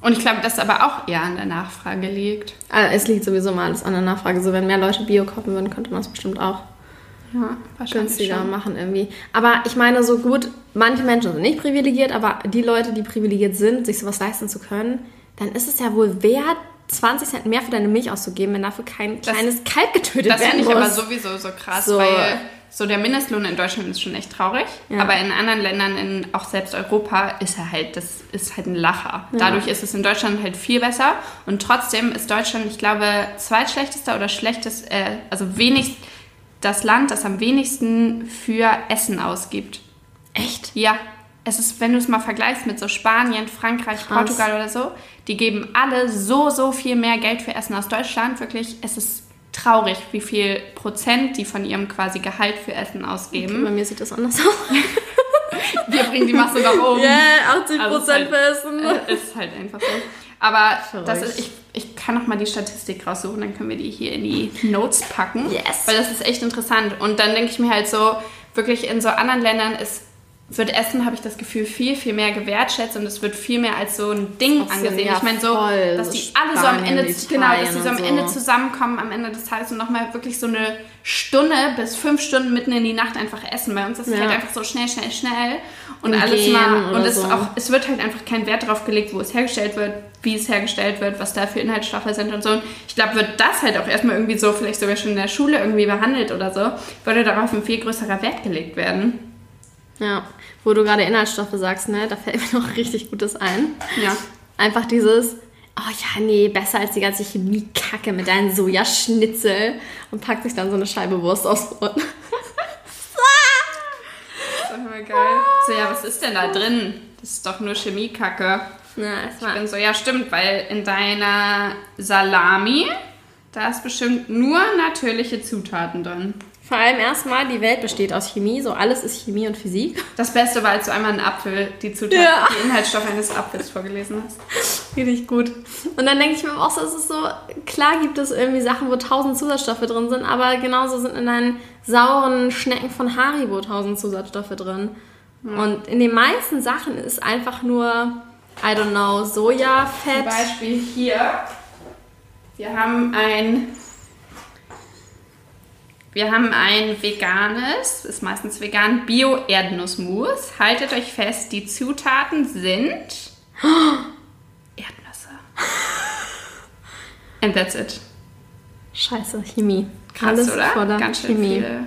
Und ich glaube, das aber auch eher an der Nachfrage liegt. Also es liegt sowieso mal alles an der Nachfrage. So, wenn mehr Leute Bio kaufen würden, könnte man es bestimmt auch Ja, günstiger schon. machen irgendwie. Aber ich meine, so gut, manche Menschen sind nicht privilegiert, aber die Leute, die privilegiert sind, sich sowas leisten zu können, dann ist es ja wohl wert, 20 Cent mehr für deine Milch auszugeben, wenn dafür kein Das- kleines Kalb getötet Das werden finde ich muss. aber sowieso so krass, So. weil so der Mindestlohn in Deutschland ist schon echt traurig. Ja. Aber in anderen Ländern, in auch selbst Europa, ist er halt, das ist halt ein Lacher. Dadurch ist es in Deutschland halt viel besser. Und trotzdem ist Deutschland, ich glaube, zweitschlechtester oder schlechtest, äh, also wenigst das Land, das am wenigsten für Essen ausgibt. Echt? Ja, es ist, wenn du es mal vergleichst mit so Spanien, Frankreich, Krass. Portugal oder so, die geben alle so, so viel mehr Geld für Essen aus Deutschland. Wirklich, es ist traurig, wie viel Prozent die von ihrem quasi Gehalt für Essen ausgeben. Bei mir sieht das anders aus. Wir bringen die Masse nach oben. Yeah, 80 Also es ist halt- für Essen. Äh, ist halt einfach so. Aber das ist, ich, ich kann noch mal die Statistik raussuchen, dann können wir die hier in die Notes packen. Yes. Weil das ist echt interessant. Und dann denke ich mir halt so, wirklich in so anderen Ländern ist, wird Essen, habe ich das Gefühl, viel, viel mehr gewertschätzt und es wird viel mehr als so ein Ding so, angesehen. ja, ich meine so, voll. dass So die alle so am Ende, genau, dass die so am und Ende so. zusammenkommen am Ende des Tages und nochmal wirklich so eine Stunde bis fünf Stunden mitten in die Nacht einfach essen. Bei uns ist es Ja. halt einfach so schnell, schnell, schnell und Und alles mal und es so. auch es wird halt einfach kein Wert darauf gelegt, wo es hergestellt wird, wie es hergestellt wird, was da für Inhaltsstoffe sind und so. Und ich glaube, wird das halt auch erstmal irgendwie so, vielleicht sogar schon in der Schule irgendwie behandelt oder so, würde darauf ein viel größerer Wert gelegt werden. Ja, wo du gerade Inhaltsstoffe sagst, ne, da fällt mir noch richtig Gutes ein. Ja. Einfach dieses, oh ja, nee, besser als die ganze Chemiekacke mit deinen Sojaschnitzel und packt sich dann so eine Scheibe Wurst aufs Brot. Das ist geil. So, ja, was ist denn da drin? Das ist doch nur Chemiekacke. Na, es Ich bin so, ja, stimmt, weil in deiner Salami, da ist bestimmt nur natürliche Zutaten drin. Vor allem erstmal, die Welt besteht aus Chemie, so alles ist Chemie und Physik. Das Beste war, als du einmal einen Apfel, die Zutaten, Ja. die Inhaltsstoffe eines Apfels vorgelesen hast. Richtig gut. Und dann denke ich mir auch so, es ist so, klar gibt es irgendwie Sachen, wo tausend Zusatzstoffe drin sind, aber genauso sind in deinen sauren Schnecken von Haribo tausend Zusatzstoffe drin. Und in den meisten Sachen ist einfach nur, I don't know, Zum Sojafett. Beispiel hier. Wir haben ein. Wir haben ein veganes, ist meistens vegan, Bio-Erdnussmus. Haltet euch fest, die Zutaten sind Erdnüsse. And that's it. Scheiße, Chemie. Krass, Alles oder? voller Ganz schön Chemie. viel.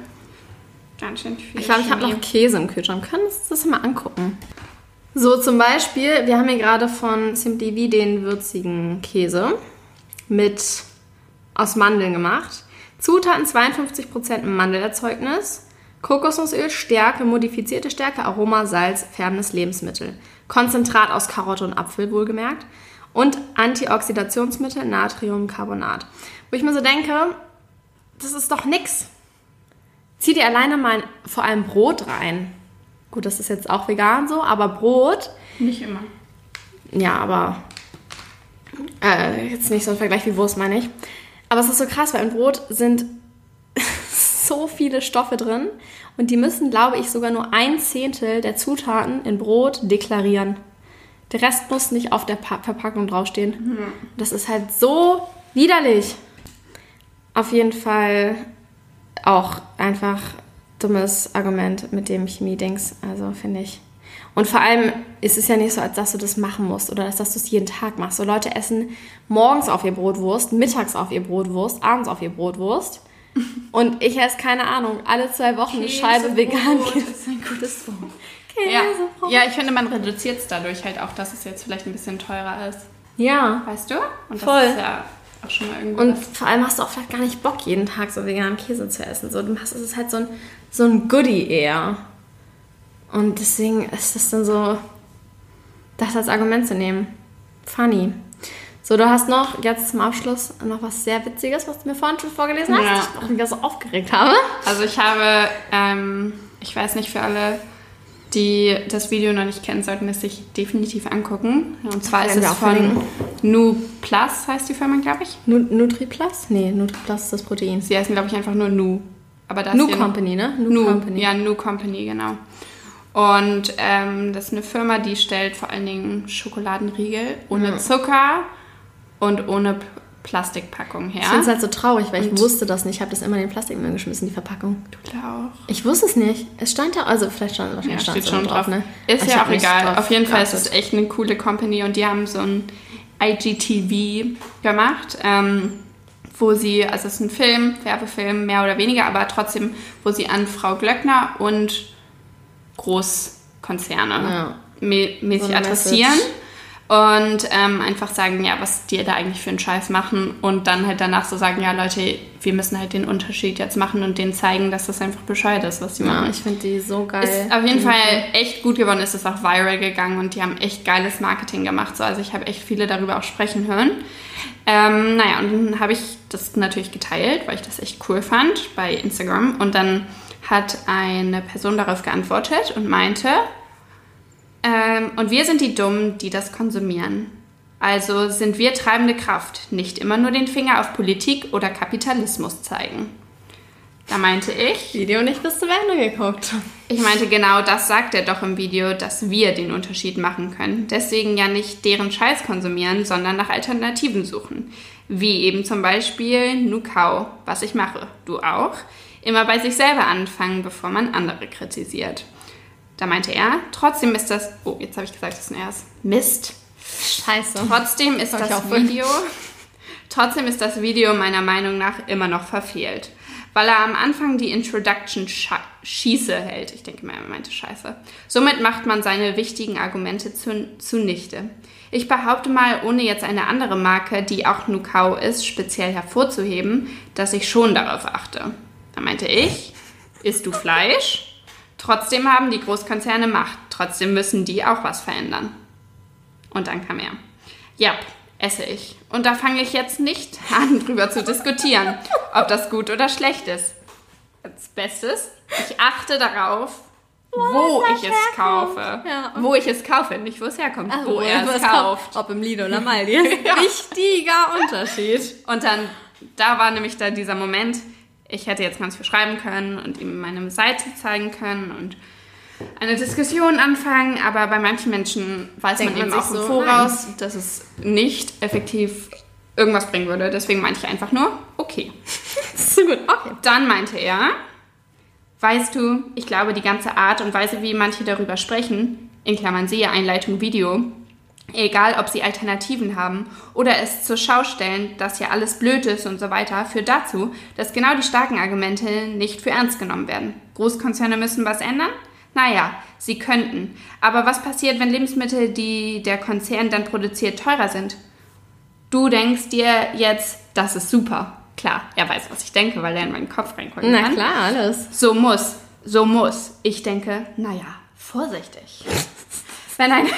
Ganz schön viel. Ich glaube, ich habe noch Käse im Kühlschrank. Können wir uns das mal angucken? So, zum Beispiel, wir haben hier gerade von Simply V den würzigen Käse mit aus Mandeln gemacht. Zutaten 52% Mandelerzeugnis, Kokosnussöl, Stärke, modifizierte Stärke, Aroma, Salz, färbendes Lebensmittel. Konzentrat aus Karotte und Apfel, wohlgemerkt. Und Antioxidationsmittel, Natriumcarbonat. Wo ich mir so denke, das ist doch nix. Zieh dir alleine mal vor allem Brot rein. Gut, das ist jetzt auch vegan so, aber Brot, Nicht immer. ja, aber äh, jetzt nicht so ein Vergleich wie Wurst, meine ich. Aber es ist so krass, weil im Brot sind so viele Stoffe drin und die müssen, glaube ich, sogar nur ein Zehntel der Zutaten in Brot deklarieren. Der Rest muss nicht auf der pa Verpackung draufstehen. Das ist halt so widerlich. Auf jeden Fall auch einfach dummes Argument mit dem Chemie-Dings. Also finde ich. Und vor allem ist es ja nicht so, als dass du das machen musst oder als dass du es jeden Tag machst. So Leute essen morgens auf ihr Brotwurst, mittags auf ihr Brotwurst, abends auf ihr Brotwurst. Und ich esse, keine Ahnung, alle zwei Wochen eine Scheibe vegan Käse. ist ein gutes Wort. Ja. ja, ich finde, man reduziert es dadurch halt auch, dass es jetzt vielleicht ein bisschen teurer ist. Ja. Weißt du? Und das Voll. ist ja auch schon mal irgendwie. Und vor allem hast du auch vielleicht gar nicht Bock, jeden Tag so veganen Käse zu essen. So, du machst, es ist halt so ein, so ein Goodie eher. Und deswegen ist das dann so, das als Argument zu nehmen. Funny. So, du hast noch jetzt zum Abschluss noch was sehr Witziges, was du mir vorhin schon vorgelesen hast, Ja. ich noch wieder so aufgeregt habe. Also ich habe, ähm, ich weiß nicht, für alle, die das Video noch nicht kennen, sollten es sich definitiv angucken. Und zwar ist es von verlinken. Nu Plus, heißt die Firma, glaube ich. Nu NutriPlus? Nee, NutriPlus ist das Protein. Sie heißen, glaube ich, einfach nur Nu. Aber das Nu Company, ne? Nu, Company. ja, Nu Company, genau. Und ähm, das ist eine Firma, die stellt vor allen Dingen Schokoladenriegel ohne Ja. Zucker und ohne Plastikpackung her. Ich finde es halt so traurig, weil ich wusste das nicht. Ich habe das immer in den Plastikmüll geschmissen, die Verpackung. Du auch. Ich wusste es nicht. Es stand da, also vielleicht stand Ja, wahrscheinlich stand steht es schon da drauf. ne? Ist ja auch egal. drauf Auf jeden Fall ist es echt eine coole Company und die haben so ein IGTV gemacht, ähm, wo sie, also es ist ein Film, Werbefilm, mehr oder weniger, aber trotzdem, wo sie an Frau Glöckner und Großkonzerne Ja. mä- mäßig So adressieren. Message. Und ähm, einfach sagen, ja, was die da eigentlich für einen Scheiß machen. Und dann halt danach so sagen, ja, Leute, wir müssen halt den Unterschied jetzt machen und denen zeigen, dass das einfach Bescheid ist, was sie machen. Ja, ich finde die so geil. Ist auf jeden Die- Fall echt gut geworden, ist es auch viral gegangen und die haben echt geiles Marketing gemacht. So, also ich habe echt viele darüber auch sprechen hören. Ähm, naja, und dann habe ich das natürlich geteilt, weil ich das echt cool fand bei Instagram. Und dann hat eine Person darauf geantwortet und meinte, ähm, und wir sind die Dummen, die das konsumieren. Also sind wir treibende Kraft, nicht immer nur den Finger auf Politik oder Kapitalismus zeigen. Da meinte ich, Video nicht bis zum Ende geguckt. ich meinte, genau das sagt er doch im Video, dass wir den Unterschied machen können. Deswegen ja nicht deren Scheiß konsumieren, sondern nach Alternativen suchen. Wie eben zum Beispiel Nukau, was ich mache. Du auch. Immer bei sich selber anfangen, bevor man andere kritisiert. Da meinte er, trotzdem ist das. Oh, jetzt habe ich gesagt, das ist ein Erst. Mist. Scheiße. Trotzdem ist das Video, trotzdem ist das Video meiner Meinung nach immer noch verfehlt, weil er am Anfang die Introduction Schieße hält. Ich denke mal, er meinte Scheiße. Somit macht man seine wichtigen Argumente zu, zunichte. Ich behaupte mal, ohne jetzt eine andere Marke, die auch Nukau ist, speziell hervorzuheben, dass ich schon darauf achte. Da meinte ich, isst du Fleisch? Trotzdem haben die Großkonzerne Macht. Trotzdem müssen die auch was verändern. Und dann kam er. Ja, esse ich. Und da fange ich jetzt nicht an, drüber zu diskutieren, ob das gut oder schlecht ist. Als Bestes, ich achte darauf, wo ich es kaufe. Ja. Wo ich es kaufe, nicht wo es herkommt, Ach, wo er es kauft. Ob im Lido oder Maldi. Ja. Wichtiger Unterschied. Und dann, da war nämlich da dieser Moment, ich hätte jetzt ganz viel schreiben können und ihm meine Seite zeigen können und eine Diskussion anfangen, aber bei manchen Menschen weiß Denkt man eben auch im so, Voraus, dass es nicht effektiv irgendwas bringen würde. Deswegen meinte ich einfach nur, okay. So gut, okay. Dann meinte er, weißt du, ich glaube, die ganze Art und Weise, wie manche darüber sprechen, in Klammern siehe Einleitung Video, egal ob sie Alternativen haben oder es zur Schau stellen, dass ja alles blöd ist und so weiter, führt dazu, dass genau die starken Argumente nicht für ernst genommen werden. Großkonzerne müssen was ändern? Naja, sie könnten. Aber was passiert, wenn Lebensmittel, die der Konzern dann produziert, teurer sind? Du denkst dir jetzt, das ist super. Klar, er weiß, was ich denke, weil er in meinen Kopf reingucken Na kann. klar, alles. So muss, so muss. Ich denke, naja, vorsichtig. Wenn eine,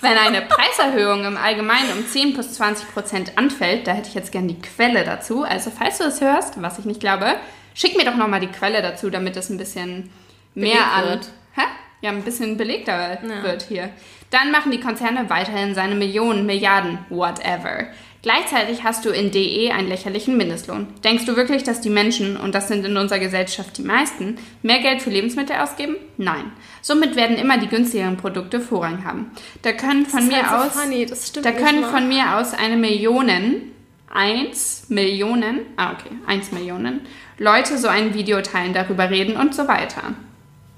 wenn eine Preiserhöhung im Allgemeinen um 10 bis 20 Prozent anfällt, da hätte ich jetzt gern die Quelle dazu. Also falls du es hörst, was ich nicht glaube, schick mir doch nochmal die Quelle dazu, damit es ein bisschen mehr Belegt an... wird. Hä? Ja, ein bisschen belegter Ja. wird hier. Dann machen die Konzerne weiterhin seine Millionen, Milliarden, whatever. Gleichzeitig hast du in DE einen lächerlichen Mindestlohn. Denkst du wirklich, dass die Menschen, und das sind in unserer Gesellschaft die meisten, mehr Geld für Lebensmittel ausgeben? Nein. Somit werden immer die günstigeren Produkte Vorrang haben. Da können von mir halt so aus, funny, da können mal. von mir aus eine Millionen, eins Millionen, ah okay, eins Millionen Leute so ein Video teilen, darüber reden und so weiter.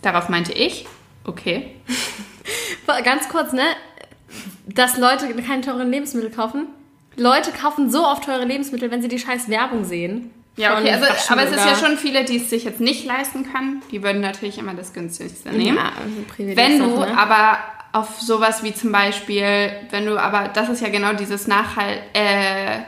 Darauf meinte ich, okay, Ganz kurz, ne? Dass Leute keine teuren Lebensmittel kaufen. Leute kaufen so oft teure Lebensmittel, wenn sie die scheiß Werbung sehen. Ja, okay, also, aber es ist ja schon viele, die es sich jetzt nicht leisten können. Die würden natürlich immer das günstigste nehmen. Ja, also wenn du ne? aber auf sowas wie zum Beispiel, wenn du aber, das ist ja genau dieses Nachhalt, äh,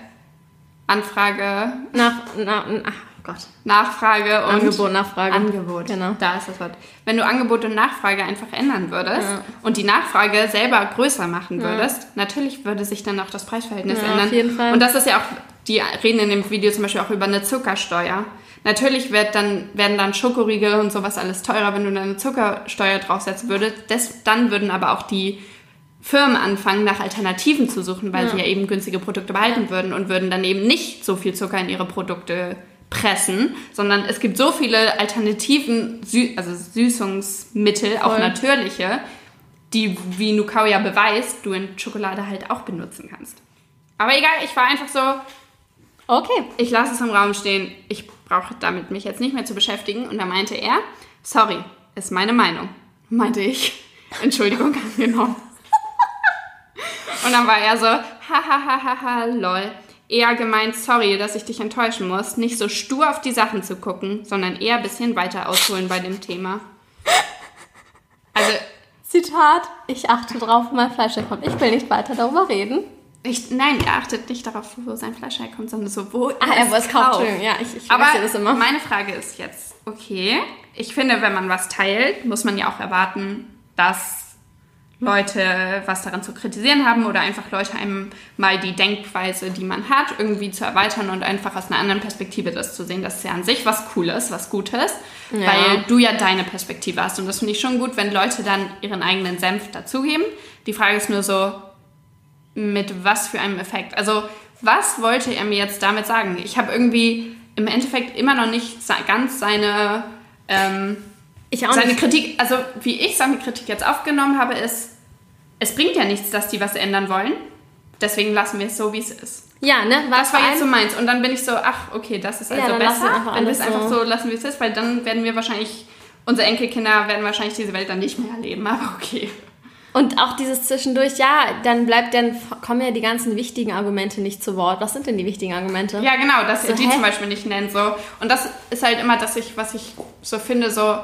Anfrage, Nach, na, ach Gott. Nachfrage und Angebot, Nachfrage. Angebot. Genau. Da ist das Wort. Wenn du Angebot und Nachfrage einfach ändern würdest Ja. und die Nachfrage selber größer machen würdest, natürlich würde sich dann auch das Preisverhältnis Ja, ändern. auf jeden Fall. Und das ist ja auch, die reden in dem Video zum Beispiel auch über eine Zuckersteuer. Natürlich wird dann, werden dann Schokoriegel und sowas alles teurer, wenn du dann eine Zuckersteuer draufsetzen würdest. Das, dann würden aber auch die Firmen anfangen, nach Alternativen zu suchen, weil Ja. sie ja eben günstige Produkte behalten würden und würden dann eben nicht so viel Zucker in ihre Produkte pressen, sondern es gibt so viele Alternativen, also Süßungsmittel, auch Voll. natürliche, die, wie Nukao ja beweist, du in Schokolade halt auch benutzen kannst. Aber egal, ich war einfach so, Okay. ich lasse es im Raum stehen, ich brauche damit mich jetzt nicht mehr zu beschäftigen. Und da meinte er, sorry, ist meine Meinung. Meinte ich, Entschuldigung angenommen. Und dann war er so, hahaha, lol. Eher gemeint, sorry, dass ich dich enttäuschen muss, nicht so stur auf die Sachen zu gucken, sondern eher ein bisschen weiter ausholen bei dem Thema. Also, Zitat, ich achte drauf, mein Fleisch herkommt. Ich will nicht weiter darüber reden. Ich, nein, er achtet nicht darauf, wo sein Fleisch herkommt, sondern so, wo Ah, er was kauft. Entschuldigung. Ja, ich, ich Aber das immer. meine Frage ist jetzt, okay, ich finde, wenn man was teilt, muss man ja auch erwarten, dass Leute was daran zu kritisieren haben oder einfach Leute einem mal die Denkweise, die man hat, irgendwie zu erweitern und einfach aus einer anderen Perspektive das zu sehen. Das ist ja an sich was Cooles, was Gutes, Ja. weil du ja deine Perspektive hast. Und das finde ich schon gut, wenn Leute dann ihren eigenen Senf dazugeben. Die Frage ist nur so, mit was für einem Effekt? Also, was wollte er mir jetzt damit sagen? Ich habe irgendwie im Endeffekt immer noch nicht ganz seine, ähm, Ich auch seine nicht. Kritik, also wie ich seine Kritik jetzt aufgenommen habe, ist, es bringt ja nichts, dass die was ändern wollen. Deswegen lassen wir es so, wie es ist. Ja, ne? War Das war jetzt so meins. Und dann bin ich so, ach, okay, das ist Ja, also dann lassen wir besser. wir es alles einfach so. lassen, wie es ist, weil dann werden wir wahrscheinlich, unsere Enkelkinder werden wahrscheinlich diese Welt dann nicht mehr erleben. Aber okay. Und auch dieses zwischendurch, ja, dann bleibt dann kommen ja die ganzen wichtigen Argumente nicht zu Wort. Was sind denn die wichtigen Argumente? Ja, genau, dass So, die hä? zum Beispiel nicht nennt. So. Und das ist halt immer, dass ich, was ich so finde, so,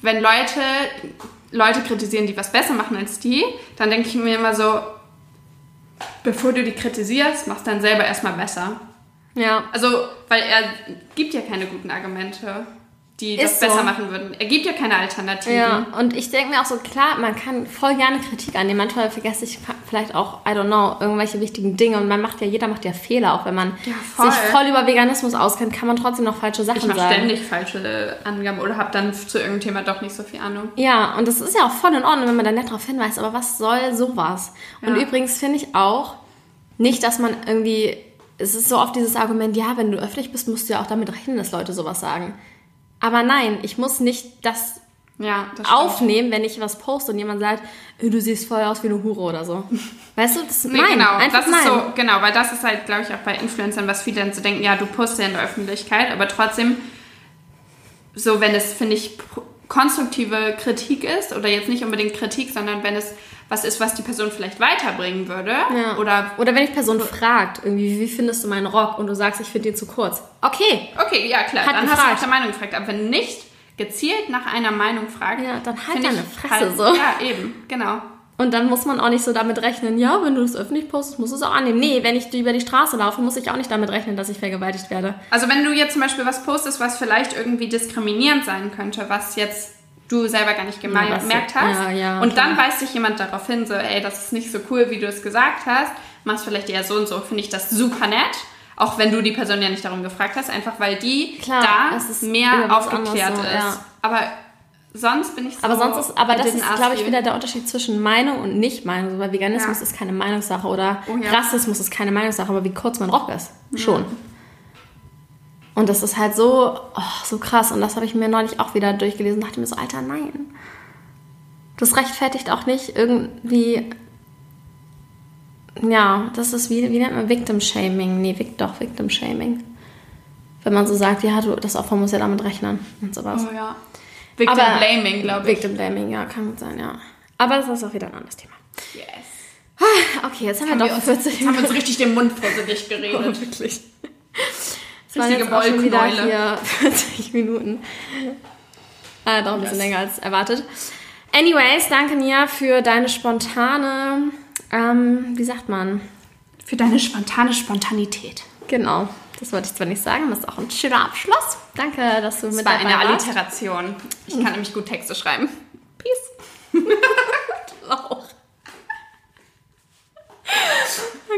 wenn Leute Leute kritisieren, die was besser machen als die, dann denke ich mir immer so, bevor du die kritisierst, machst dann selber erstmal besser. Ja. Also, weil er gibt ja keine guten Argumente, die das Ist so. besser machen würden. Er gibt ja keine Alternativen. Ja, und ich denke mir auch so, klar, man kann voll gerne Kritik annehmen. Manchmal vergesse ich vielleicht auch, I don't know, irgendwelche wichtigen Dinge. Und man macht ja, jeder macht ja Fehler, auch wenn man Ja, voll. sich voll über Veganismus auskennt, kann man trotzdem noch falsche Sachen Ich mache sagen. ständig falsche Angaben oder habe dann zu irgendeinem Thema doch nicht so viel Ahnung. Ja, und das ist ja auch voll in Ordnung, wenn man da nett drauf hinweist, aber was soll sowas? Und Ja. übrigens finde ich auch nicht, dass man irgendwie, es ist so oft dieses Argument, ja, wenn du öffentlich bist, musst du ja auch damit rechnen, dass Leute sowas sagen. Aber nein, ich muss nicht das Ja, das aufnehmen, wenn ich was poste und jemand sagt, "Äh, du siehst voll aus wie eine Hure oder so. Weißt du, das Nee, nein, genau, einfach das ist nein. so, genau, weil das ist halt, glaube ich, auch bei Influencern, was viele dann so denken, ja, du postest ja in der Öffentlichkeit, aber trotzdem, so wenn es, finde ich, konstruktive Kritik ist, oder jetzt nicht unbedingt Kritik, sondern wenn es was ist, was die Person vielleicht weiterbringen würde, Ja. oder, Oder wenn ich Person fragt, irgendwie, wie findest du meinen Rock und du sagst, ich finde den zu kurz. Okay, okay, ja klar, Hat dann hast du gefragt. nach der Meinung gefragt, aber wenn nicht gezielt nach einer Meinung fragt, Ja, dann halt deine Fresse halt, so. Ja, eben, genau. Und dann muss man auch nicht so damit rechnen, ja, wenn du das öffentlich postest, musst du es auch annehmen. Nee, wenn ich über die Straße laufe, muss ich auch nicht damit rechnen, dass ich vergewaltigt werde. Also wenn du jetzt zum Beispiel was postest, was vielleicht irgendwie diskriminierend sein könnte, was jetzt du selber gar nicht Ja, gemerkt hast, ja, ja, und klar. dann weist dich jemand darauf hin, so, ey, das ist nicht so cool, wie du es gesagt hast, machst vielleicht eher so und so, finde ich das super nett. Auch wenn du die Person ja nicht darum gefragt hast, einfach weil die Klar, da mehr aufgeklärt so, ist. Aber sonst bin ich so. Aber sonst ist, aber das ist, glaube ich, wieder der Unterschied zwischen Meinung und Nicht-Meinung. So, Weil Veganismus ist keine Meinungssache oder Oh. Rassismus ist keine Meinungssache, aber wie kurz mein Rock ist, schon. Und das ist halt so, oh, so krass. Und das habe ich mir neulich auch wieder durchgelesen und dachte mir so, Alter, nein. Das rechtfertigt auch nicht irgendwie. Ja, das ist wie, wie nennt man Victim Shaming? Nee, doch, Victim Shaming. Wenn man so sagt, ja, du, das Opfer muss ja damit rechnen und sowas. Oh ja. Victim Aber- Blaming, glaube ich. Victim Blaming, ja, kann gut sein, ja. Aber das ist auch wieder ein anderes Thema. Yes. Okay, jetzt haben Haben wir wir doch uns, 40 jetzt haben wir uns richtig den Mund vor Gesicht geredet. wirklich. Das waren jetzt auch schon wieder hier 40 Minuten. Äh, doch ein bisschen länger als erwartet. Anyways, danke Nia für deine spontane, ähm, wie sagt man? Für deine spontane Spontanität. Genau, das wollte ich zwar nicht sagen, das ist auch ein schöner Abschluss. Danke, dass du Das mit war dabei eine warst. Alliteration. Ich kann nämlich gut Texte schreiben. Peace. auch.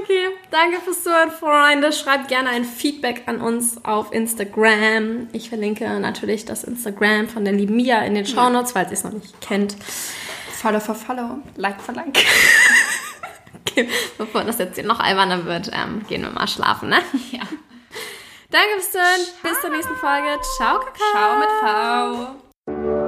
Okay, danke fürs Zuhören, Freunde. Schreibt gerne ein Feedback an uns auf Instagram. Ich verlinke natürlich das Instagram von der lieben Mia in den Shownotes, falls ihr es noch nicht kennt. Follow for Follow, Like for Like. Okay, bevor das jetzt hier noch alberner wird, ähm, gehen wir mal schlafen, ne? Ja. Danke fürs Zuhören. Bis zur nächsten Folge. Ciao, Kakao. Ciao mit V.